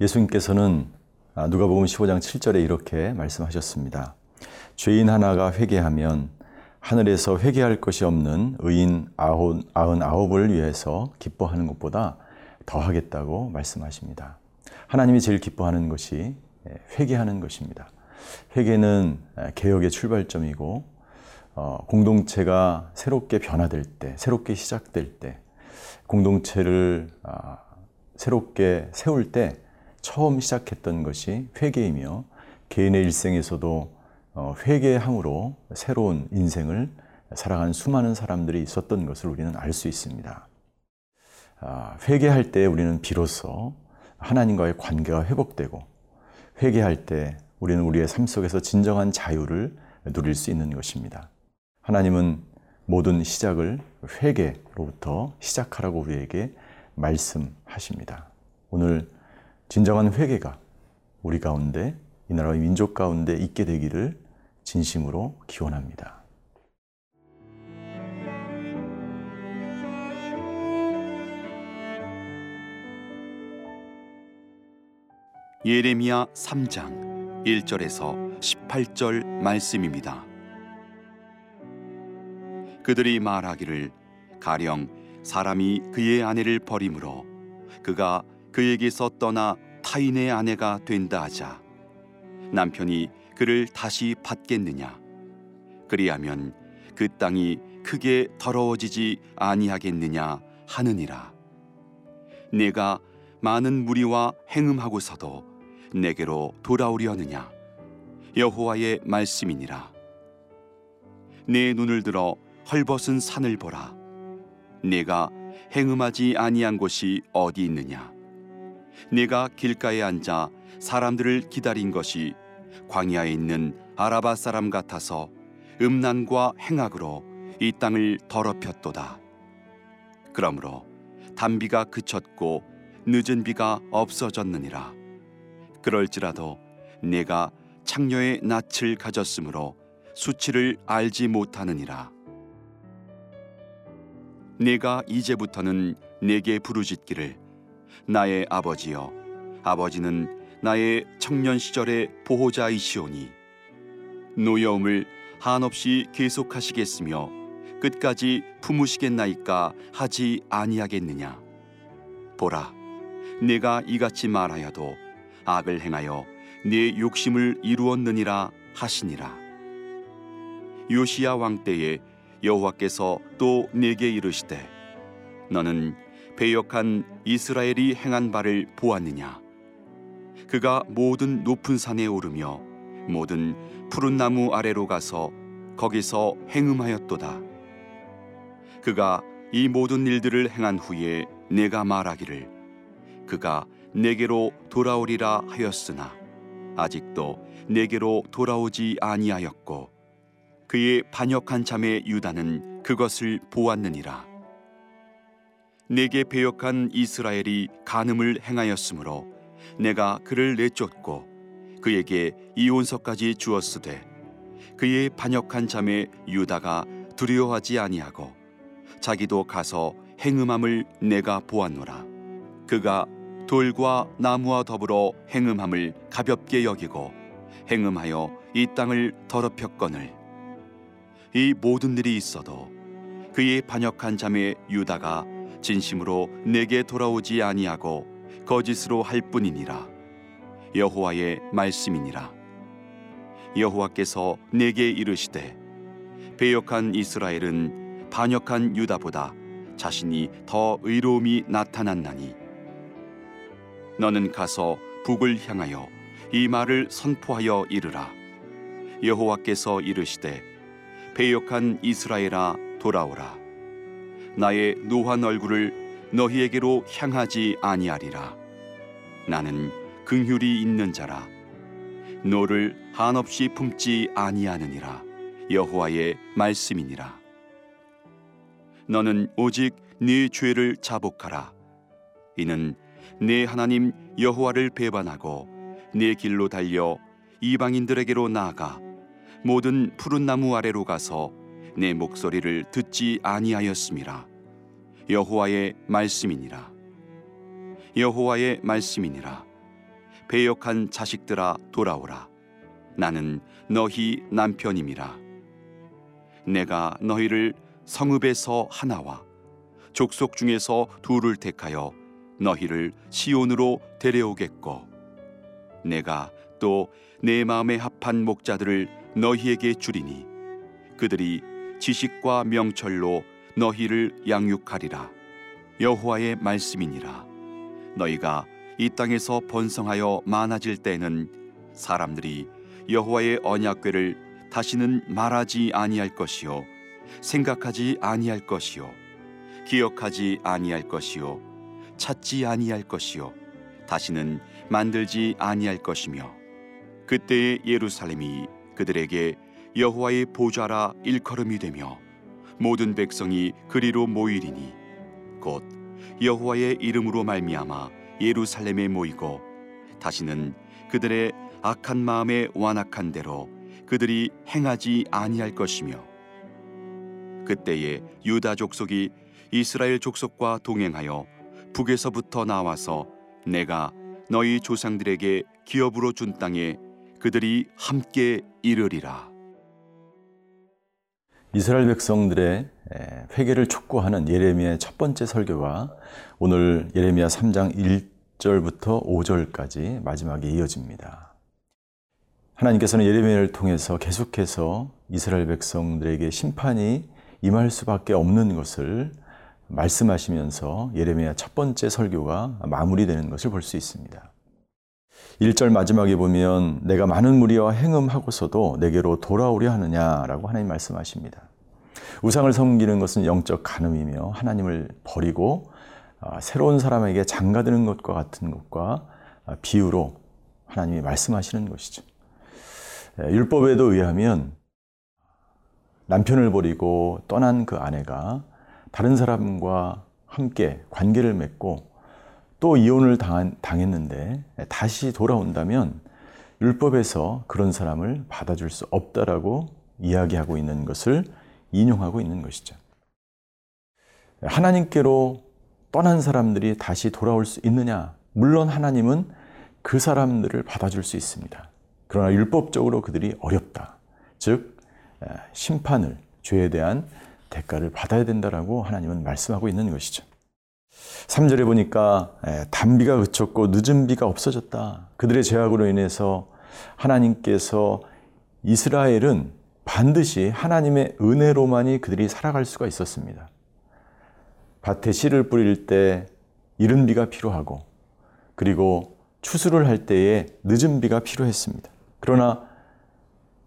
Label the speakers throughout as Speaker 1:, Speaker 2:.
Speaker 1: 예수님께서는 아, 누가복음 15장 7절에 이렇게 말씀하셨습니다. 죄인 하나가 회개하면 하늘에서 회개할 것이 없는 의인 아흔 아홉을 위해서 기뻐하는 것보다 더하겠다고 말씀하십니다. 하나님이 제일 기뻐하는 것이 예, 회개하는 것입니다. 회개는 개혁의 출발점이고 어, 공동체가 새롭게 변화될 때, 새롭게 시작될 때, 공동체를 아, 새롭게 세울 때 처음 시작했던 것이 회개이며 개인의 일생에서도 어, 회개함으로 새로운 인생을 살아간 수많은 사람들이 있었던 것을 우리는 알 수 있습니다. 아, 회개할 때 우리는 비로소 하나님과의 관계가 회복되고 회개할 때 우리는 우리의 삶 속에서 진정한 자유를 누릴 수 있는 것입니다. 하나님은 모든 시작을 회개로부터 시작하라고 우리에게 말씀하십니다. 오늘 진정한 회개가 우리 가운데 이 나라의 민족 가운데 있게 되기를 진심으로 기원합니다.
Speaker 2: 예레미야 3장 1절에서 18절 말씀입니다. 그들이 말하기를 가령 사람이 그의 아내를 버림으로 그가 그에게서 떠나 타인의 아내가 된다 하자 남편이 그를 다시 받겠느냐? 그리하면 그 땅이 크게 더러워지지 아니하겠느냐 하느니라. 내가 많은 무리와 행음하고서도 내게로 돌아오려느냐? 여호와의 말씀이니라. 내 눈을 들어 헐벗은 산을 보라. 내가 행음하지 아니한 곳이 어디 있느냐 내가 길가에 앉아 사람들을 기다린 것이 광야에 있는 아라바 사람 같아서 음란과 행악으로 이 땅을 더럽혔도다. 그러므로 단비가 그쳤고 늦은 비가 없어졌느니라. 그럴지라도 내가 창녀의 낯을 가졌으므로 수치를 알지 못하느니라. 내가 이제부터는 내게 부르짖기를 나의 아버지여 아버지는 나의 청년 시절의 보호자이시오니 노여움을 한없이 계속하시겠으며 끝까지 품으시겠나이까 하지 아니하겠느냐? 보라 내가 이같이 말하여도 악을 행하여 네 욕심을 이루었느니라 하시니라. 요시야 왕 때에 여호와께서 또 내게 이르시되 너는 배역한 이스라엘이 행한 바를 보았느냐? 그가 모든 높은 산에 오르며 모든 푸른 나무 아래로 가서 거기서 행음하였도다. 그가 이 모든 일들을 행한 후에 내가 말하기를 그가 내게로 돌아오리라 하였으나 아직도 내게로 돌아오지 아니하였고 그의 반역한 자매 유다는 그것을 보았느니라 내게 배역한 이스라엘이 간음을 행하였으므로 내가 그를 내쫓고 그에게 이혼서까지 주었으되 그의 반역한 자매 유다가 두려워하지 아니하고 자기도 가서 행음함을 내가 보았노라. 그가 돌과 나무와 더불어 행음함을 가볍게 여기고 행음하여 이 땅을 더럽혔거늘. 이 모든 일이 있어도 그의 반역한 자매 유다가 진심으로 내게 돌아오지 아니하고 거짓으로 할 뿐이니라. 여호와의 말씀이니라. 여호와께서 내게 이르시되 배역한 이스라엘은 반역한 유다보다 자신이 더 의로움이 나타났나니 너는 가서 북을 향하여 이 말을 선포하여 이르라. 여호와께서 이르시되 배역한 이스라엘아 돌아오라 나의 노한 얼굴을 너희에게로 향하지 아니하리라. 나는 긍휼이 있는 자라. 너를 한없이 품지 아니하느니라. 여호와의 말씀이니라. 너는 오직 네 죄를 자복하라. 이는 네 하나님 여호와를 배반하고 네 길로 달려 이방인들에게로 나아가 모든 푸른 나무 아래로 가서 내 목소리를 듣지 아니하였음이라 여호와의 말씀이니라. 여호와의 말씀이니라. 배역한 자식들아 돌아오라. 나는 너희 남편임이라. 내가 너희를 성읍에서 하나와 족속 중에서 둘을 택하여 너희를 시온으로 데려오겠고 내가 또 내 마음에 합한 목자들을 너희에게 주리니 그들이 지식과 명철로 너희를 양육하리라. 여호와의 말씀이니라. 너희가 이 땅에서 번성하여 많아질 때는 사람들이 여호와의 언약궤를 다시는 말하지 아니할 것이요 생각하지 아니할 것이요 기억하지 아니할 것이요 찾지 아니할 것이요 다시는 만들지 아니할 것이며 그때의 예루살렘이 그들에게 여호와의 보좌라 일컬음이 되며 모든 백성이 그리로 모이리니 곧 여호와의 이름으로 말미암아 예루살렘에 모이고 다시는 그들의 악한 마음에 완악한 대로 그들이 행하지 아니할 것이며 그때에 유다 족속이 이스라엘 족속과 동행하여 북에서부터 나와서 내가 너희 조상들에게 기업으로 준 땅에 그들이 함께 이르리라.
Speaker 1: 이스라엘 백성들의 회개를 촉구하는 예레미야의 첫 번째 설교가 오늘 예레미야 3장 1절부터 5절까지 마지막에 이어집니다. 하나님께서는 예레미야를 통해서 계속해서 이스라엘 백성들에게 심판이 임할 수밖에 없는 것을 말씀하시면서 예레미야 첫 번째 설교가 마무리되는 것을 볼 수 있습니다. 1절 마지막에 보면 내가 많은 무리와 행음하고서도 내게로 돌아오려 하느냐라고 하나님 말씀하십니다. 우상을 섬기는 것은 영적 간음이며 하나님을 버리고 새로운 사람에게 장가드는 것과 같은 것과 비유로 하나님이 말씀하시는 것이죠. 율법에도 의하면 남편을 버리고 떠난 그 아내가 다른 사람과 함께 관계를 맺고 또 이혼을 당한, 당했는데 다시 돌아온다면 율법에서 그런 사람을 받아줄 수 없다라고 이야기하고 있는 것을 인용하고 있는 것이죠. 하나님께로 떠난 사람들이 다시 돌아올 수 있느냐? 물론 하나님은 그 사람들을 받아줄 수 있습니다. 그러나 율법적으로 그들이 어렵다. 즉, 심판을, 죄에 대한 대가를 받아야 된다라고 하나님은 말씀하고 있는 것이죠. 3절에 보니까 단비가 그쳤고 늦은 비가 없어졌다. 그들의 죄악으로 인해서 하나님께서 이스라엘은 반드시 하나님의 은혜로만이 그들이 살아갈 수가 있었습니다. 밭에 씨를 뿌릴 때 이른 비가 필요하고 그리고 추수를 할 때에 늦은 비가 필요했습니다. 그러나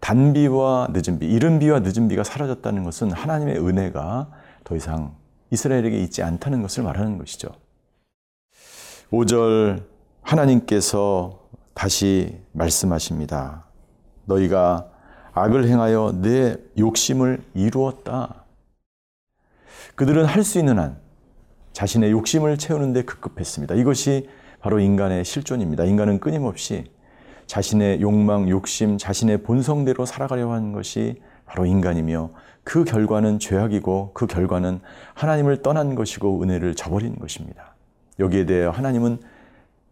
Speaker 1: 단비와 늦은 비, 이른 비와 늦은 비가 사라졌다는 것은 하나님의 은혜가 더 이상 이스라엘에게 있지 않다는 것을 말하는 것이죠. 5절 하나님께서 다시 말씀하십니다. 너희가 악을 행하여 내 욕심을 이루었다. 그들은 할 수 있는 한 자신의 욕심을 채우는데 급급했습니다. 이것이 바로 인간의 실존입니다. 인간은 끊임없이 자신의 욕망, 욕심, 자신의 본성대로 살아가려 하는 것이 바로 인간이며 그 결과는 죄악이고 그 결과는 하나님을 떠난 것이고 은혜를 저버린 것입니다. 여기에 대해 하나님은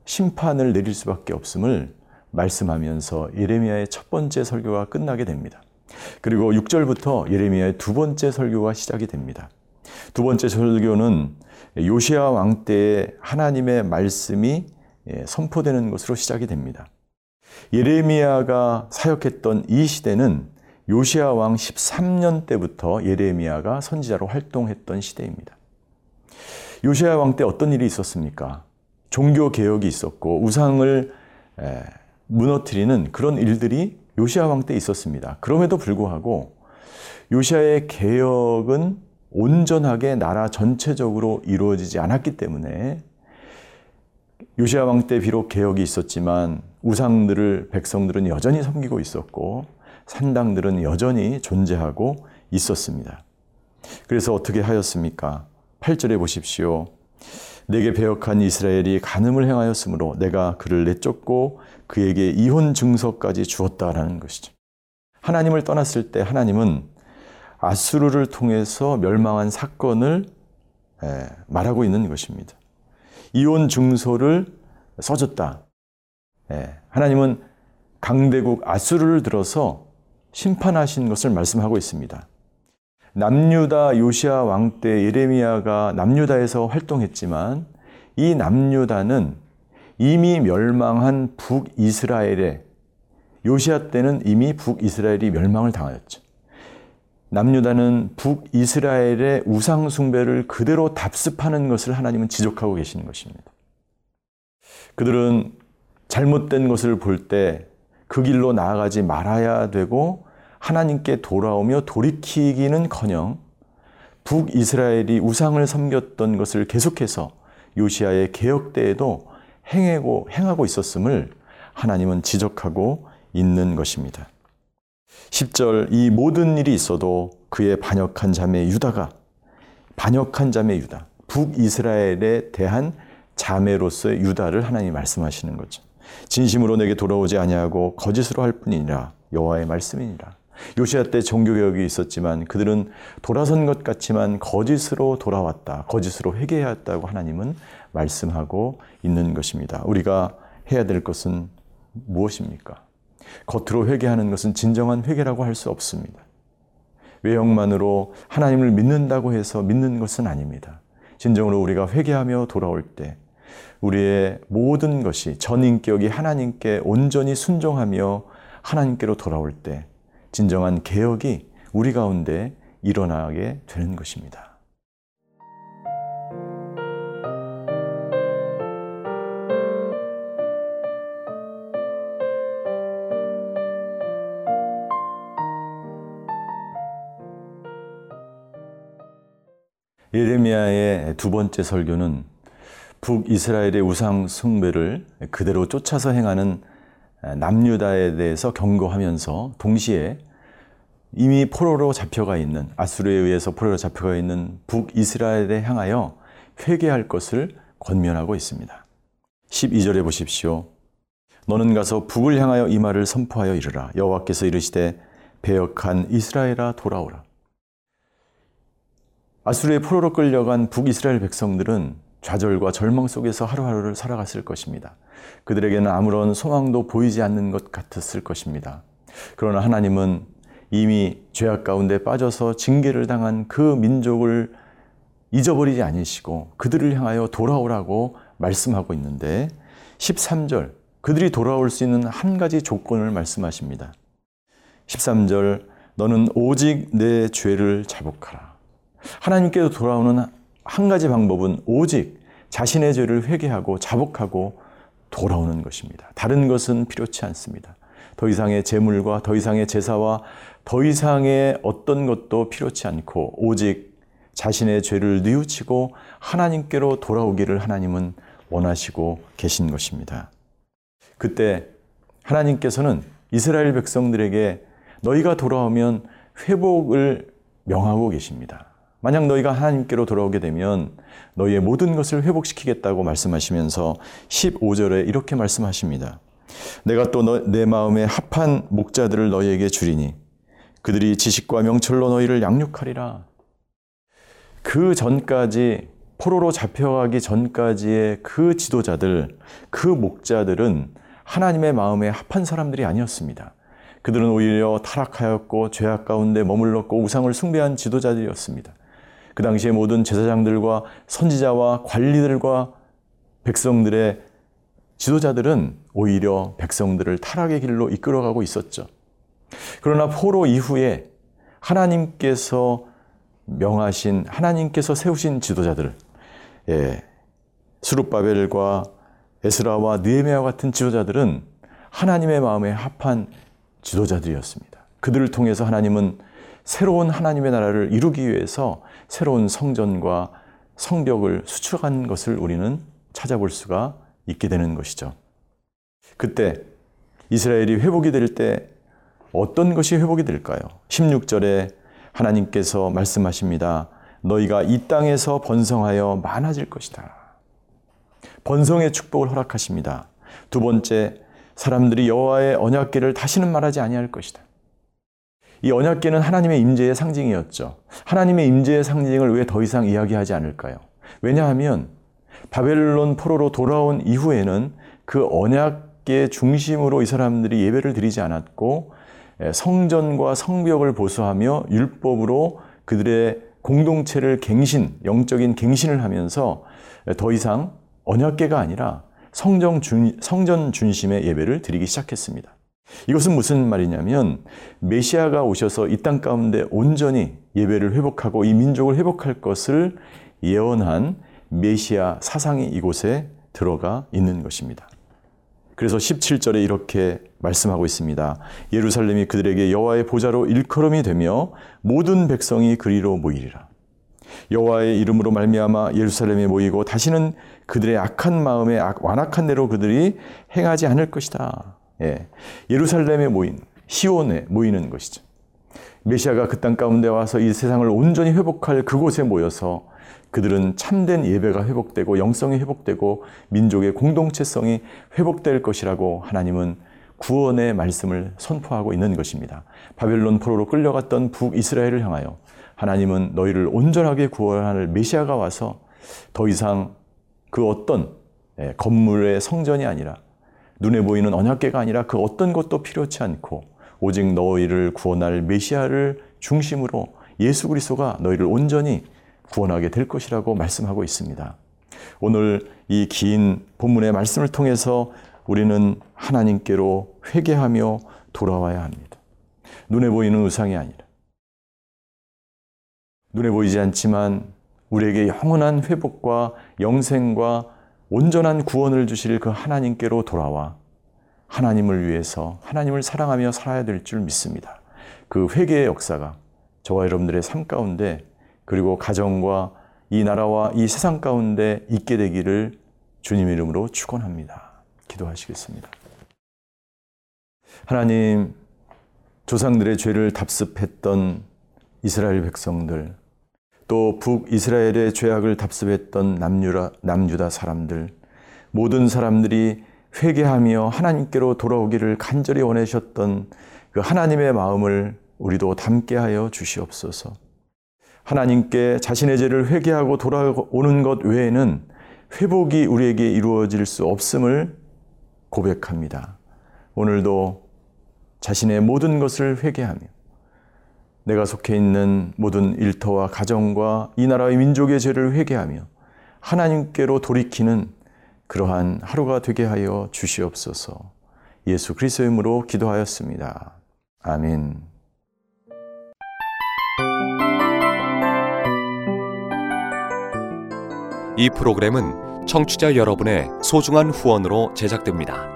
Speaker 1: 심판을 내릴 수밖에 없음을 말씀하면서 예레미야의 첫 번째 설교가 끝나게 됩니다. 그리고 6절부터 예레미야의 두 번째 설교가 시작이 됩니다. 두 번째 설교는 요시아 왕 때의 하나님의 말씀이 선포되는 것으로 시작이 됩니다. 예레미야가 사역했던 이 시대는 요시아 왕 13년 때부터 예레미야가 선지자로 활동했던 시대입니다. 요시아 왕 때 어떤 일이 있었습니까? 종교 개혁이 있었고 우상을 무너뜨리는 그런 일들이 요시아 왕 때 있었습니다. 그럼에도 불구하고 요시아의 개혁은 온전하게 나라 전체적으로 이루어지지 않았기 때문에 요시아 왕 때 비록 개혁이 있었지만 우상들을 백성들은 여전히 섬기고 있었고 산당들은 여전히 존재하고 있었습니다. 그래서 어떻게 하였습니까? 8절에 보십시오. 내게 배역한 이스라엘이 간음을 행하였으므로 내가 그를 내쫓고 그에게 이혼 증서까지 주었다라는 것이죠. 하나님을 떠났을 때 하나님은 아수르를 통해서 멸망한 사건을 말하고 있는 것입니다. 이혼 증서를 써줬다. 예, 하나님은 강대국 아수르를 들어서 심판하신 것을 말씀하고 있습니다. 남유다 요시아 왕 때 예레미야가 남유다에서 활동했지만 이 남유다는 이미 멸망한 북이스라엘에 요시아 때는 이미 북이스라엘이 멸망을 당하였죠. 남유다는 북이스라엘의 우상 숭배를 그대로 답습하는 것을 하나님은 지적하고 계시는 것입니다. 그들은 잘못된 것을 볼 때 그 길로 나아가지 말아야 되고 하나님께 돌아오며 돌이키기는커녕 북이스라엘이 우상을 섬겼던 것을 계속해서 요시아의 개혁 때에도 행하고 행하고 있었음을 하나님은 지적하고 있는 것입니다. 10절 이 모든 일이 있어도 그의 반역한 자매 유다가 반역한 자매 유다 북이스라엘에 대한 자매로서의 유다를 하나님이 말씀하시는 거죠. 진심으로 내게 돌아오지 아니하고 거짓으로 할 뿐이니라 여호와의 말씀이니라. 요시아 때 종교 개혁이 있었지만 그들은 돌아선 것 같지만 거짓으로 돌아왔다. 거짓으로 회개했다고 하나님은 말씀하고 있는 것입니다. 우리가 해야 될 것은 무엇입니까? 겉으로 회개하는 것은 진정한 회개라고 할 수 없습니다. 외형만으로 하나님을 믿는다고 해서 믿는 것은 아닙니다. 진정으로 우리가 회개하며 돌아올 때 우리의 모든 것이 전인격이 하나님께 온전히 순종하며 하나님께로 돌아올 때 진정한 개혁이 우리 가운데 일어나게 되는 것입니다. 예레미야의 두 번째 설교는 북이스라엘의 우상 숭배를 그대로 쫓아서 행하는 남유다에 대해서 경고하면서 동시에 이미 포로로 잡혀가 있는 아수르에 의해서 포로로 잡혀가 있는 북이스라엘에 향하여 회개할 것을 권면하고 있습니다. 12절에 보십시오. 너는 가서 북을 향하여 이 말을 선포하여 이르라. 여호와께서 이르시되 배역한 이스라엘아 돌아오라. 아수르의 포로로 끌려간 북이스라엘 백성들은 좌절과 절망 속에서 하루하루를 살아갔을 것입니다. 그들에게는 아무런 소망도 보이지 않는 것 같았을 것입니다. 그러나 하나님은 이미 죄악 가운데 빠져서 징계를 당한 그 민족을 잊어버리지 않으시고 그들을 향하여 돌아오라고 말씀하고 있는데 13절 그들이 돌아올 수 있는 한 가지 조건을 말씀하십니다. 13절 너는 오직 내 죄를 자복하라. 하나님께로 돌아오는 한 가지 방법은 오직 자신의 죄를 회개하고 자복하고 돌아오는 것입니다. 다른 것은 필요치 않습니다. 더 이상의 재물과 더 이상의 제사와 더 이상의 어떤 것도 필요치 않고 오직 자신의 죄를 뉘우치고 하나님께로 돌아오기를 하나님은 원하시고 계신 것입니다. 그때 하나님께서는 이스라엘 백성들에게 너희가 돌아오면 회복을 명하고 계십니다. 만약 너희가 하나님께로 돌아오게 되면 너희의 모든 것을 회복시키겠다고 말씀하시면서 15절에 이렇게 말씀하십니다. 내가 또 내 마음에 합한 목자들을 너희에게 주리니 그들이 지식과 명철로 너희를 양육하리라. 그 전까지 포로로 잡혀가기 전까지의 그 지도자들, 그 목자들은 하나님의 마음에 합한 사람들이 아니었습니다. 그들은 오히려 타락하였고 죄악 가운데 머물렀고 우상을 숭배한 지도자들이었습니다. 그 당시에 모든 제사장들과 선지자와 관리들과 백성들의 지도자들은 오히려 백성들을 타락의 길로 이끌어가고 있었죠. 그러나 포로 이후에 하나님께서 명하신 하나님께서 세우신 지도자들, 예, 수룹바벨과 에스라와 느헤미야 같은 지도자들은 하나님의 마음에 합한 지도자들이었습니다. 그들을 통해서 하나님은 새로운 하나님의 나라를 이루기 위해서 새로운 성전과 성벽을 수출한 것을 우리는 찾아볼 수가 있게 되는 것이죠. 그때 이스라엘이 회복이 될 때 어떤 것이 회복이 될까요? 16절에 하나님께서 말씀하십니다. 너희가 이 땅에서 번성하여 많아질 것이다. 번성의 축복을 허락하십니다. 두 번째, 사람들이 여호와의 언약궤를 다시는 말하지 아니할 것이다. 이 언약궤는 하나님의 임재의 상징이었죠. 하나님의 임재의 상징을 왜 더 이상 이야기하지 않을까요? 왜냐하면 바벨론 포로로 돌아온 이후에는 그 언약 함께 중심으로 이 사람들이 예배를 드리지 않았고 예, 성전과 성벽을 보수하며 율법으로 그들의 공동체를 갱신, 영적인 갱신을 하면서 더 이상 언약계가 아니라 준, 성전 중심의 예배를 드리기 시작했습니다. 이것은 무슨 말이냐면 메시아가 오셔서 이 땅 가운데 온전히 예배를 회복하고 이 민족을 회복할 것을 예언한 메시아 사상이 이곳에 들어가 있는 것입니다. 그래서 17절에 이렇게 말씀하고 있습니다. 예루살렘이 그들에게 여호와의 보좌로 일컬음이 되며 모든 백성이 그리로 모이리라. 여호와의 이름으로 말미암아 예루살렘에 모이고 다시는 그들의 악한 마음에 완악한 대로 그들이 행하지 않을 것이다. 예. 예루살렘에 모인 시온에 모이는 것이죠. 메시아가 그 땅 가운데 와서 이 세상을 온전히 회복할 그곳에 모여서 그들은 참된 예배가 회복되고 영성이 회복되고 민족의 공동체성이 회복될 것이라고 하나님은 구원의 말씀을 선포하고 있는 것입니다. 바벨론 포로로 끌려갔던 북이스라엘을 향하여 하나님은 너희를 온전하게 구원할 메시아가 와서 더 이상 그 어떤 예, 건물의 성전이 아니라 눈에 보이는 언약계가 아니라 그 어떤 것도 필요치 않고 오직 너희를 구원할 메시아를 중심으로 예수 그리스도가 너희를 온전히 구원하게 될 것이라고 말씀하고 있습니다. 오늘 이 긴 본문의 말씀을 통해서 우리는 하나님께로 회개하며 돌아와야 합니다. 눈에 보이는 우상이 아니라 눈에 보이지 않지만 우리에게 영원한 회복과 영생과 온전한 구원을 주실 그 하나님께로 돌아와 하나님을 위해서 하나님을 사랑하며 살아야 될 줄 믿습니다. 그 회개의 역사가 저와 여러분들의 삶 가운데 그리고 가정과 이 나라와 이 세상 가운데 있게 되기를 주님 이름으로 축원합니다. 기도하시겠습니다. 하나님 조상들의 죄를 답습했던 이스라엘 백성들 또 북이스라엘의 죄악을 답습했던 남유라, 남유다 사람들 모든 사람들이 회개하며 하나님께로 돌아오기를 간절히 원하셨던 그 하나님의 마음을 우리도 담게 하여 주시옵소서. 하나님께 자신의 죄를 회개하고 돌아오는 것 외에는 회복이 우리에게 이루어질 수 없음을 고백합니다. 오늘도 자신의 모든 것을 회개하며 내가 속해 있는 모든 일터와 가정과 이 나라의 민족의 죄를 회개하며 하나님께로 돌이키는 그러한 하루가 되게 하여 주시옵소서. 예수 그리스도의 이름으로 기도하였습니다. 아멘.
Speaker 3: 이 프로그램은 청취자 여러분의 소중한 후원으로 제작됩니다.